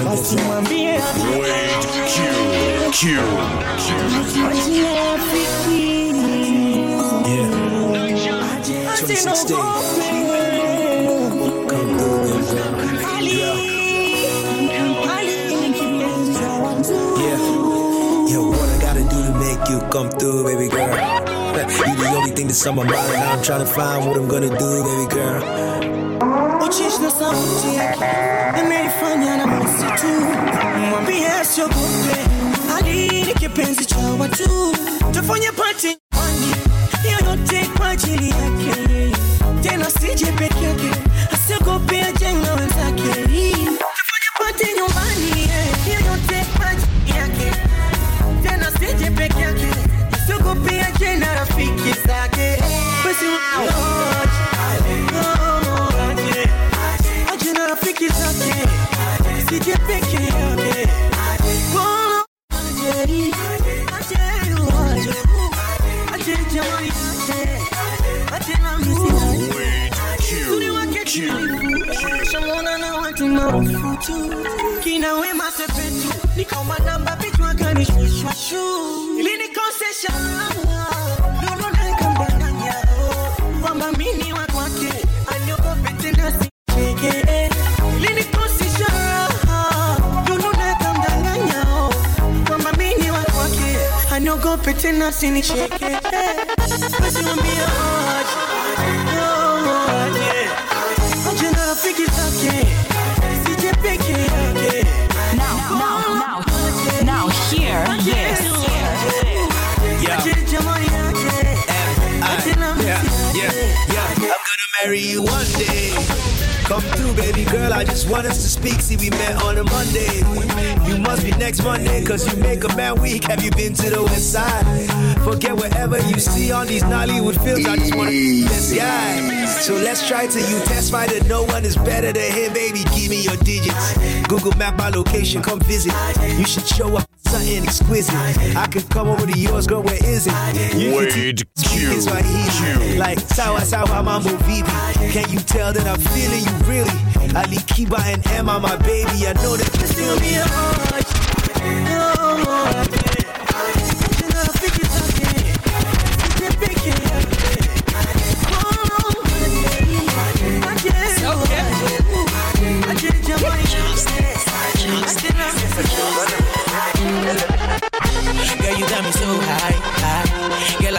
basi mwambie Wade, Q, Q, Mwachie rafiki. Yeah. Ache 2016. nogope. Come through, baby girl. You the only thing that's on my mind. I'm trying to find what I'm gonna do, baby girl. Cha watu, tufanye pati yoyote kwa ajili yake, tena sije peke yake, asiogope aje na wenzake, tufanye pati nyumbani, yoyote kwa ajili yake, tena sije peke yake, asiogope aje na rafiki zake, basi nikaomba namba vichwa kanishwashwashu. Ilinikosesha, Lolo na ikamdanganya, kwamba mimi ni wa kwake, aniogope tena sicheke. Ilinikosesha, Lolo na ikamdanganya, kwamba mimi ni wa kwake, aniogope tena sinicheke. Basi mwambie aje, aje, aje na rafiki marry you one day. Come through, baby girl. I just want us to speak. See, we met on a Monday. You must be next Monday, cause you make a man weak. Have you been to the west side? Forget whatever you see on these Nollywood films. I just wanna be this guy. So let's try to you testify that no one is better than him, baby. Give me your digits. Google map my location, come visit. You should show up something exquisite. I could come over to yours, girl. Where is it? You can Wait, teach Q, me Swahili. Q. Like sawa sawa mambo vipi Can you tell that I'm feeling you really Ali Kiba and Emma my baby I know that you feel me Aje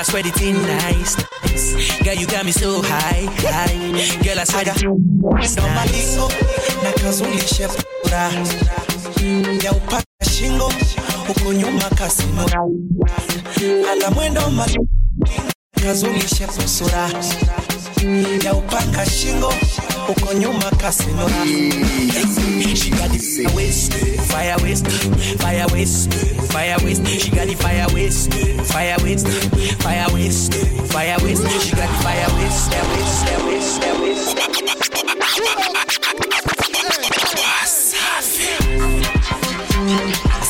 I swear it in nice. Girl, you got me so high, high. Girl, I swear it malingo na kazulishe pura ya upaka shingo huko nyuma kasino ala mwendo ma kazulishe pusura ya upaka shingo huko nyuma kasino She got the fire waist, fire waist, fire waist, fire waist. She got the fire waist, fire waist, fire waist, fire waist. She got the fire waist, waist, waist, waist.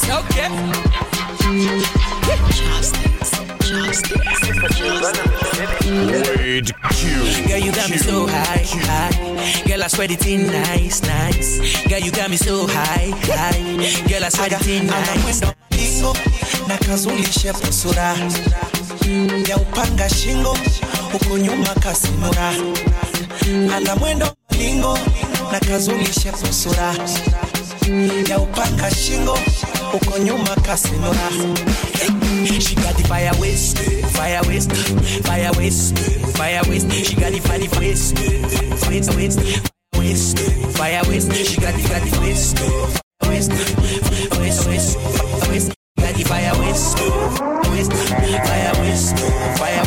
Okay. Wade, Q, Girl, you got me so high, high. Girl, I swear it in nice, nice. Girl, you got me so high, high. Girl, I swear it in nice. mwendo malingo na kazulishe pusura ya upanga shingo huko nyuma kasinura ala mwendo malingo na kazulishe pusura ya upanga shingo huko nyuma kasinura She got the fire waist, fire waist, fire waist, fire waist. She got the fire waist, waist, waist, waist, fire waist. She got the got the waist, waist, waist, waist, waist. Got the fire waist, waist, fire waist, fire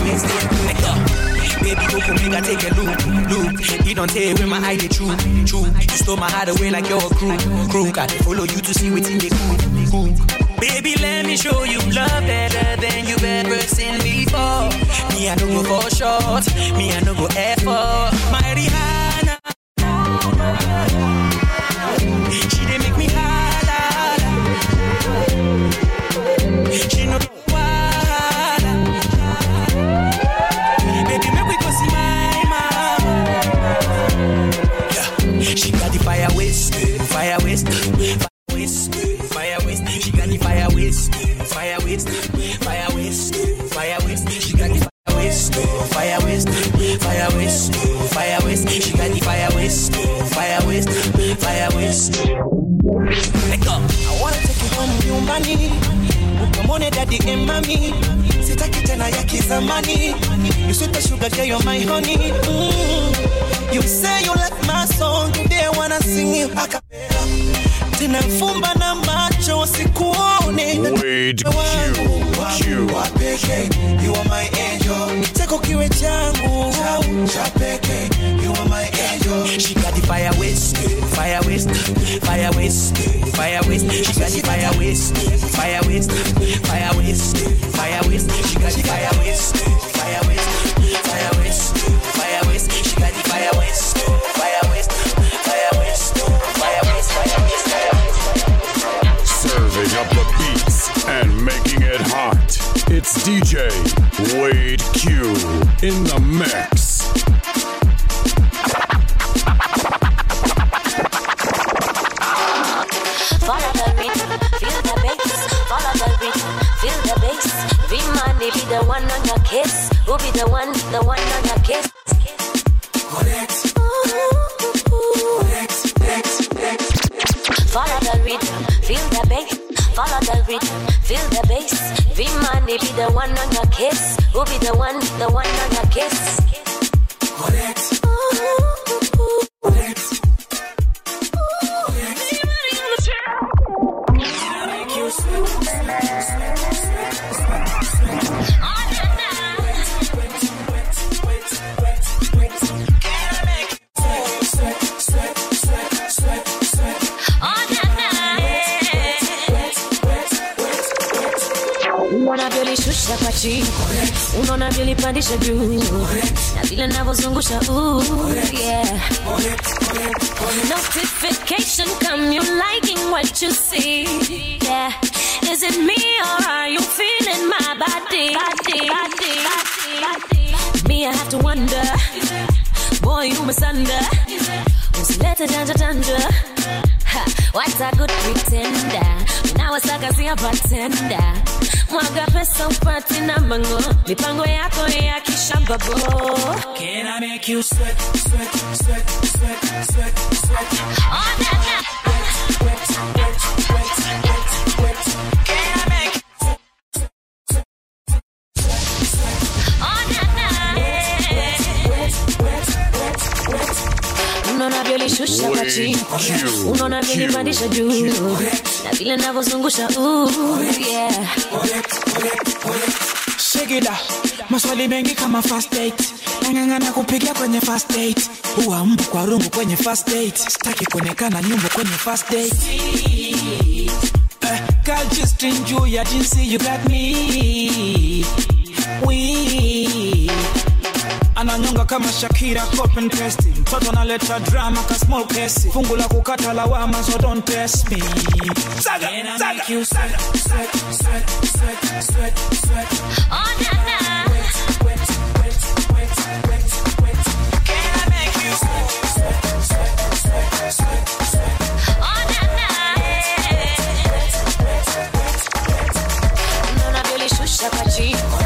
up. Baby, go come make I take a look, look. You don't tell where my eye the true, true. You stole my heart away like you're a crew, crew. To follow you to see what's in the cool. Baby, let me show you love better than you've ever seen before. Me, I don't go for short. Me, I don't go effort. My Rihanna. She didn't make me holla. She know why. Baby, make we go see my mama. Yeah. She got the fire waist, fire waist, dadi mami sitaki tena ya kizamani. You sweet the sugar girl you're my honey. Mm. you say you like my song. Today I wanna sing you a cappella. Tena fumba na macho sikuone. Wade Q. Q. you are my angel. Cheko kiwe changu. Cha peke She got the fire waste, fire waste, fire waste, fire waste. She got the fire waste, fire waste, fire waste. Unaona vyolipandisha juu. Na vile navyozungusha yeah. notification come you liking what you see. Yeah. Is it me or are you feeling my body? Body body body, me i have to wonder. Boy you masunder usilete janja janja Ha, What a good pretender. Unawasaka siya patenda mwaga pesa upati na mango mipango yako ya kishambabo Can I make you sweat, sweat, sweat, sweat, sweat, sweat? Oh, na, na. Sweat, sweat, sweat, sweat, sweat. Can I make unaona vyolishusha kwa chini. unaona vyolipandisha juu. Na vile navyozungusha yeah. Shigida, maswali mengi kama first date. Nang'ang'ana kupiga kwenye first date. Huwa mbu kwa rungu kwenye first date. Sitaki kuonekana nyumbu kwenye first date. Eh, girl just juu ya jinsi you got me. We ananyonga kama Shakira copy and paste. Mtoto analeta drama ka small case. Fungu la kukata lawama so don't test me. Saga saga saga sweat sweat sweat sweat sweat Oh, na, na. Oh, na, na. unaona vyolishusha kwa chini unaona vyolipandisha juu vile navyozungusha ooh, yeah.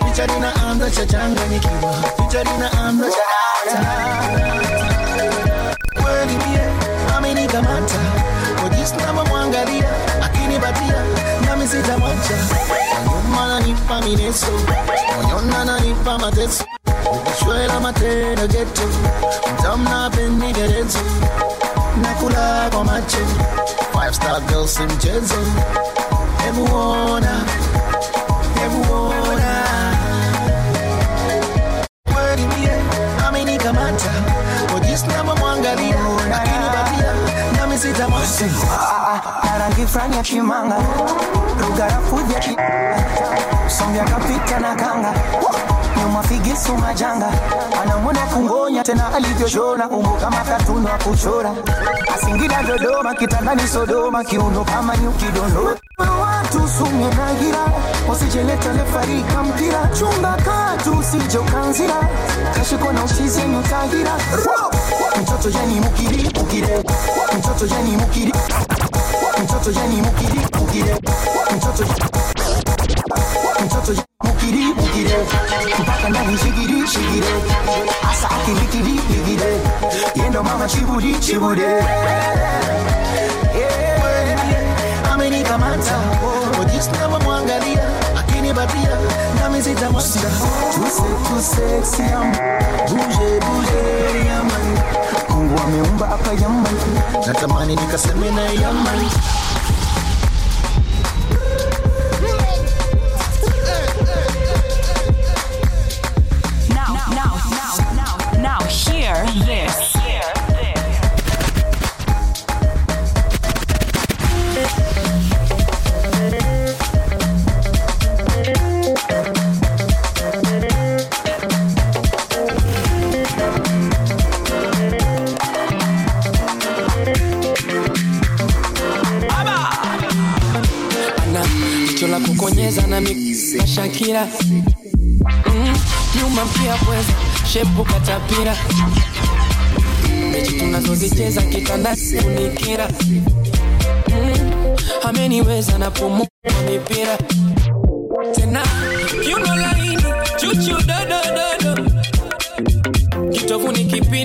picha linaanza shachanganyikiwa picha linaanza kweli mie amenikamata ojisi navyomwangalia akinipatia nami sitamwacha nyuma nanipa mineso moyona nanipa mateso shwela matendo geto mtamna pendigerezo nakula kwa macho five star girls si mchezo hebu ona na rangi fulani ya kimanga. Lugha ya fuja kapita na kanga. Nyuma figisu majanga anamwona kungonya tena alivyoshona. Umbo kama katuni wa kuchora. Asingida dodoma kitandani sodoma kiuno kama nyuki dondora watu sumye na gira usijeleta lefarika mpira chunga katu nyutagira mtoto yani mukiri mukire. Mtoto yani mukiri mtoto yani mukiri mukire. Mtoto mtoto mukiri mukire. Mpaka ndani shigiri shigire. Asa yendo mama chibudi chibude amenikamata ojisnava mwangalia akinibatia nami sitamwacha tuse tuse siam natamani nikaseme na yaman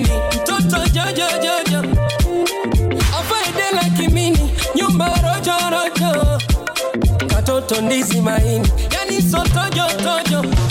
kipini mtoto jojojojo afaidela kimini nyumba rojorojo katoto ndizi maini yani sotojotojo go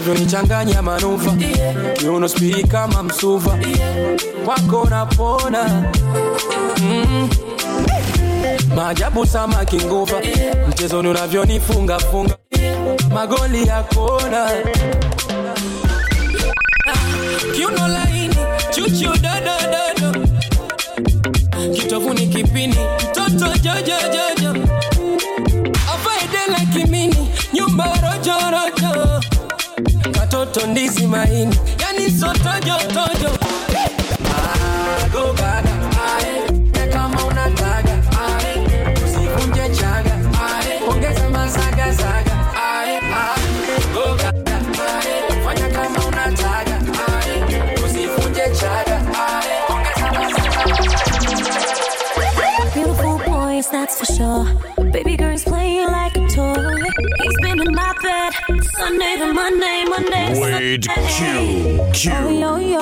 unavyonichanganya manufa. Yeah. unospii kama msuva kwako napona mm. maajabu samaki nguva mchezoni unavyonifungafunga magoli ya kona kiuno laini chuchu dodododo kitovuni kipini. Mtoto jojojojo katoto ndizi maini. Yani sotojotojo ah, go gaga Monday, Monday Wade Sunday. Q. Oh, yo, yo.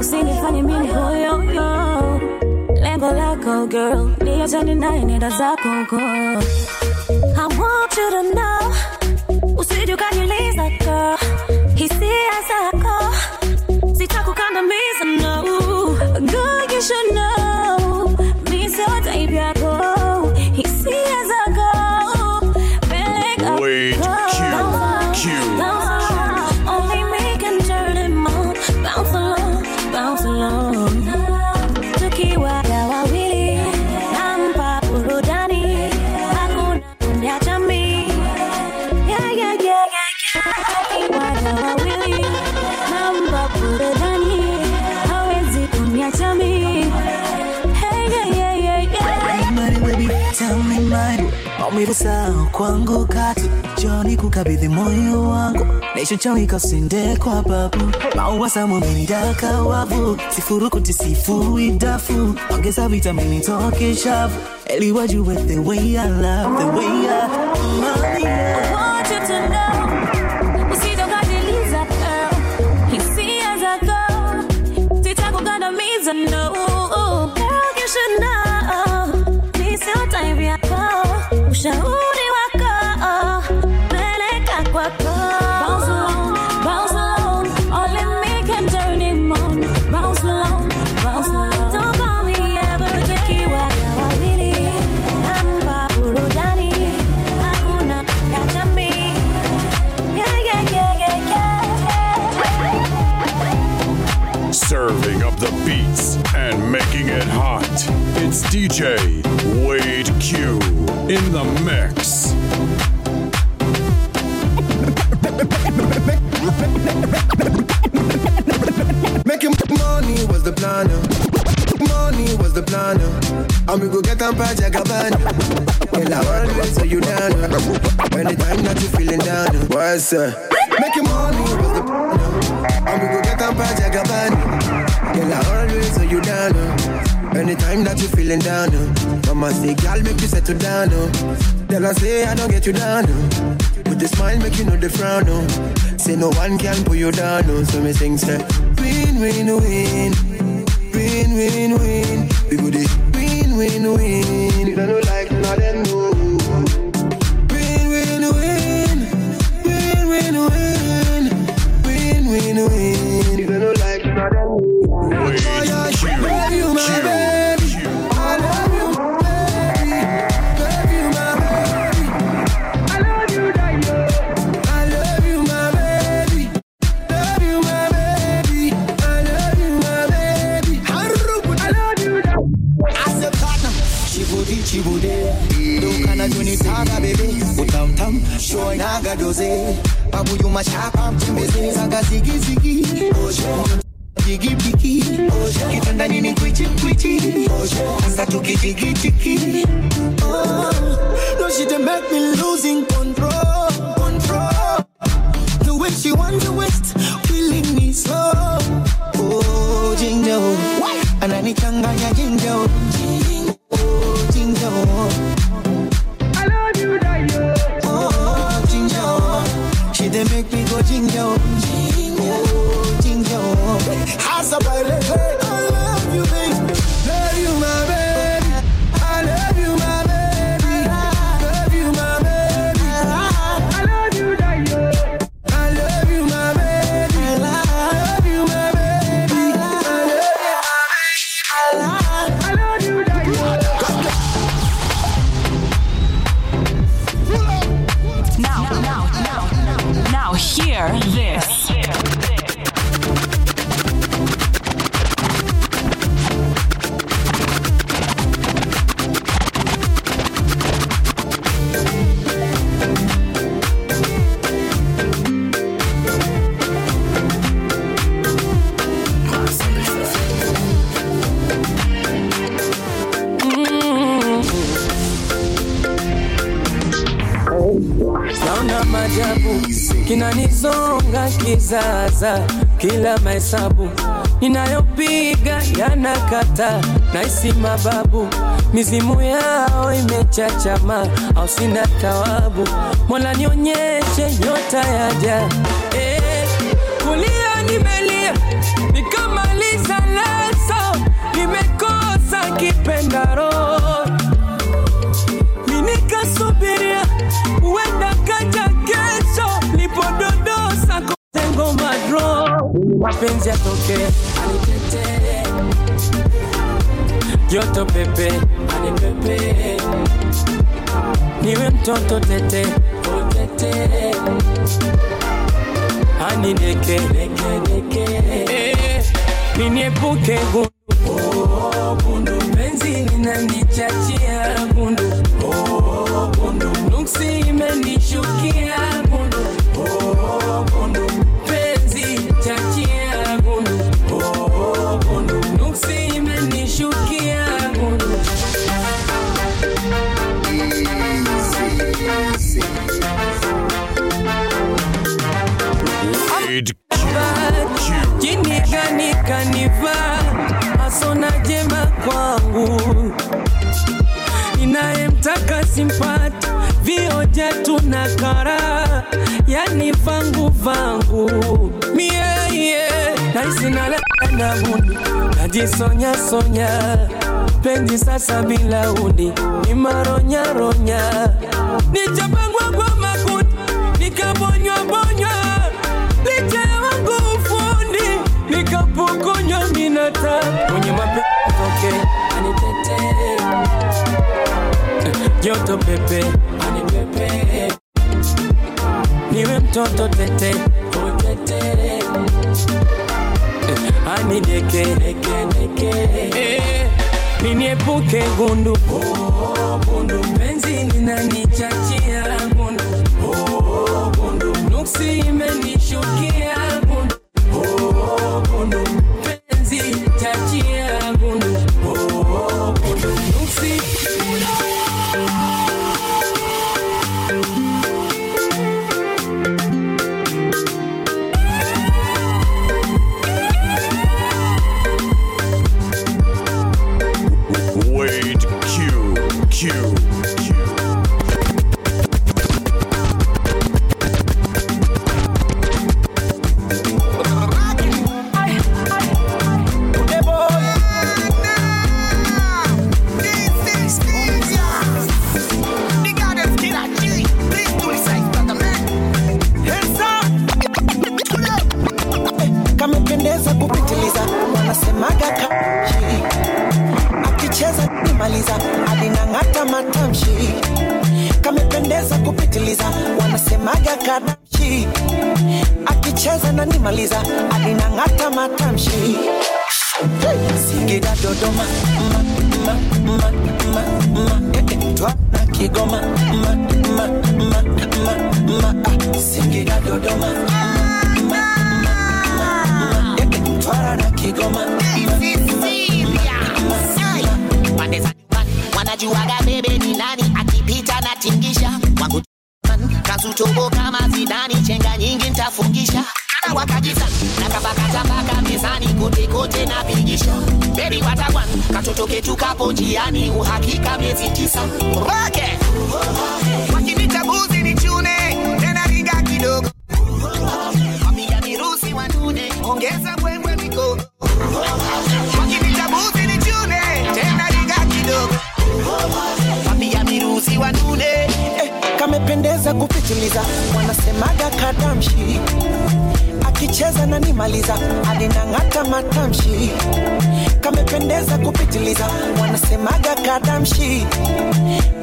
Usinifanye mimi ho, oh, yo, yo. Lengo lako, girl. Niachane naye nenda zako, girl. I want you to know. Usije ukaniuliza, girl. Hisia zako. To sell kwangu kati. Njoni kukabidhi moyo wangu. Babu. Maua samumini daka wavu sifurukuti sifui dafu. Ongeza vitamini toke shavu. The way I love the way I I want you to know It's DJ Wade Q in the mix. Making money was the plan. Money was the plan. And we go get on Paja Gabbana. Well, I always say you down. uh. Anytime that you feeling down. What's up? Making money was the plan. And we go get on Paja Gabbana. Well, I always say you down. Anytime that you feeling down. uh. Mama say, girl, make you settle down. uh. Tell her say I don't get you down. uh. With the smile, make you know the frown. uh. Say no one can pull you down. uh. So me sing say, win, win, win. Win, win, win. We go dey win, win, win. Kinanizonga kizaza, kila mahesabu ninayopiga yanakata, naisi mababu mizimu yao imechachama, au sina tawabu, Mola nionyeshe nyota yaja eh, kulia nimelia nikamaliza leso, nimekosa kipendaro mapenzi yatoke anitetee joto pepe. Anipepe niwe mtoto tete. Utete anineke Eh, niniepuke gundu Oh, gundu penzi linanichachia vangu. Vangu mieye naisinalana huni najisonya sonya penzi sasa bila uni. Ni maronyaronya nichapangwa kwa makuti nikabonywa bonywa. Licha ya wangu ufundi nikapokonywa minata mwenye mapeoke anitetee. Joto pepe mtoto tete utete eh, anideke niniepuke eh, gundu. Oh, gundu. Penzi linanichachia gundu. Oh, gundu. Nuksi imenishukia kupitiliza wanasemaga kadamshi akicheza na nimaliza alinang'ata matamshi Singida Dodoma ma, ma, ma, ma, ma, eh, eh, Twana Kigoma ma, ma, ma, ma, ma, ah, Singida Dodoma ma, eh, eh, bebe ni nani akipita na tingisha wangu man, kazutobo kama zidani chenga nyingi ntafungisha. Ana wakagiza na kabakatabaka mezani kote na pigisha bebi watakwan katoto ketu kapo njiani uhakika miezi tisa. Roke Sikiliza, wanasemaga kadamshi. Akicheza na nimaliza, alinang'ata matamshi, kamependeza kupitiliza. Wanasemaga kadamshi.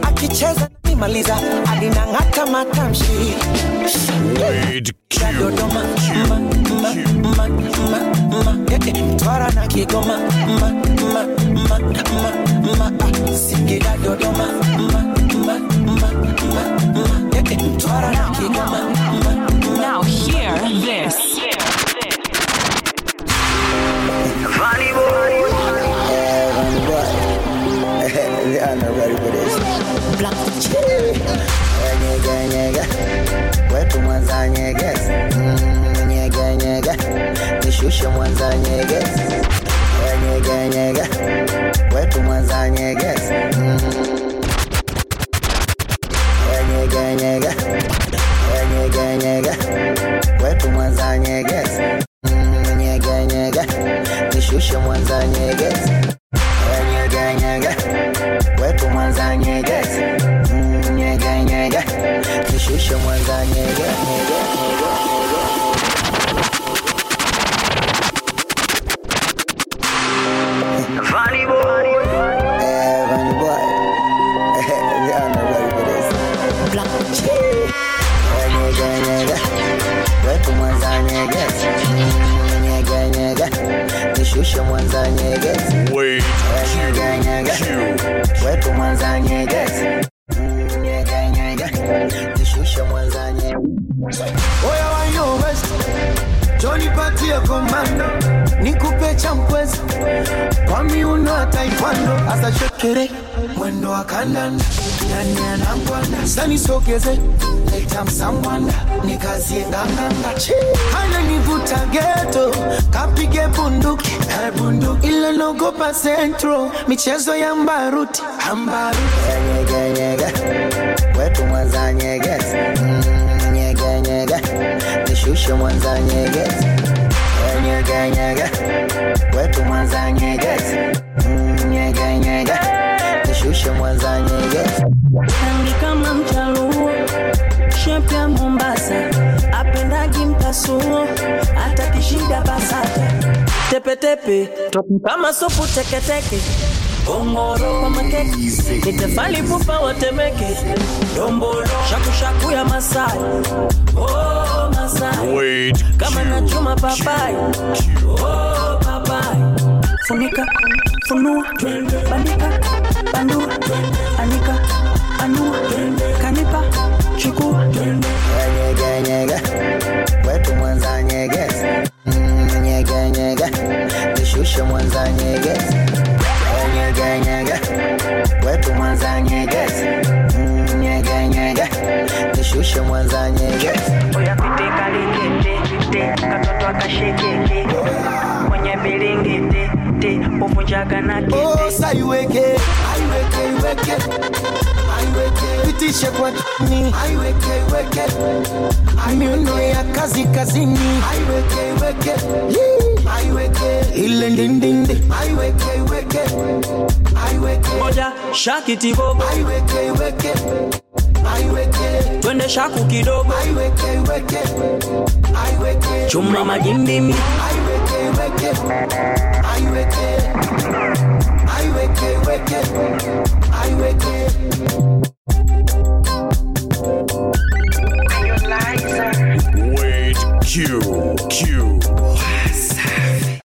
Akicheza nimaliza, alinang'ata matamshi. Dodoma Mtwara eh, eh. na Kigoma ah. Singida Dodoma Now hear this. Funny boy. Yeah, funny boy. they are not ready for this. Yeah, nyega, nyega. Wetu mwanza nyeges. Mm, nyega, nyega. Nishushe mwanza nyeges. Nishushe mwanza nyeges. Wade Nyega, nyega. Q. Wetu mwanza nyeges. Mm, Nyega, nyega. Nishushe. Oya wanyo west Johnny komando nikupe champwezi kwa miuno mwendo wa kandanda nani anangwanda sani sogeze leta msambwanda nikazie nganganga hana nivuta geto kapige bunduki. Eh, bunduki ile nogopa centro michezo ya mbaruti. Ambaruti Nyega, nyega. mwanza nyegezi Mm, nyege nyege. Nishushe mwanza nyegezi nyege nyege. Wetu mwanza nyegezi Mm, nyege nyege nishushe mwanza nyegezi rangi kama mchaluo shepu ya mombasa. Apendagi mpasuo hata kishida basata. Tepetepe kama supu teketeke ongoro kwa makeke nitefali pupa watemeke dombolo shakushaku ya masai. Oh, masai. Wade kama nachuma papai. oh, papai. Funika funua bandika bandua anika anua kanipa chukua nyege nyege. Wetu mwanza nyegezi Mm, nyege nyege. Nishushe mwanza nyegezi nyege nyege. Wetu mwanza nyegezi Mm, nyege nyege. Nishushe mwanza nyegezi uyapite kalikete katoto akashekeke mwenye bilingiti ti uvunjaga na kiti Osa iweke, aiweke, iweke, aiweke, pitishe kwa ni, aiweke, iweke, miuno ya kazi kazini, aiweke, iweke, Yee. aiweke, ile ndindindi, aiweke, iweke, aiweke, moja shakiti bobo aiweke, iweke, aiweke, twende shaku kidogo. Aiweke, iweke, aiweke, chuma majimbimi aiweke, iweke, aiweke, aiweke, iweke, aiweke. Wade Q. Q.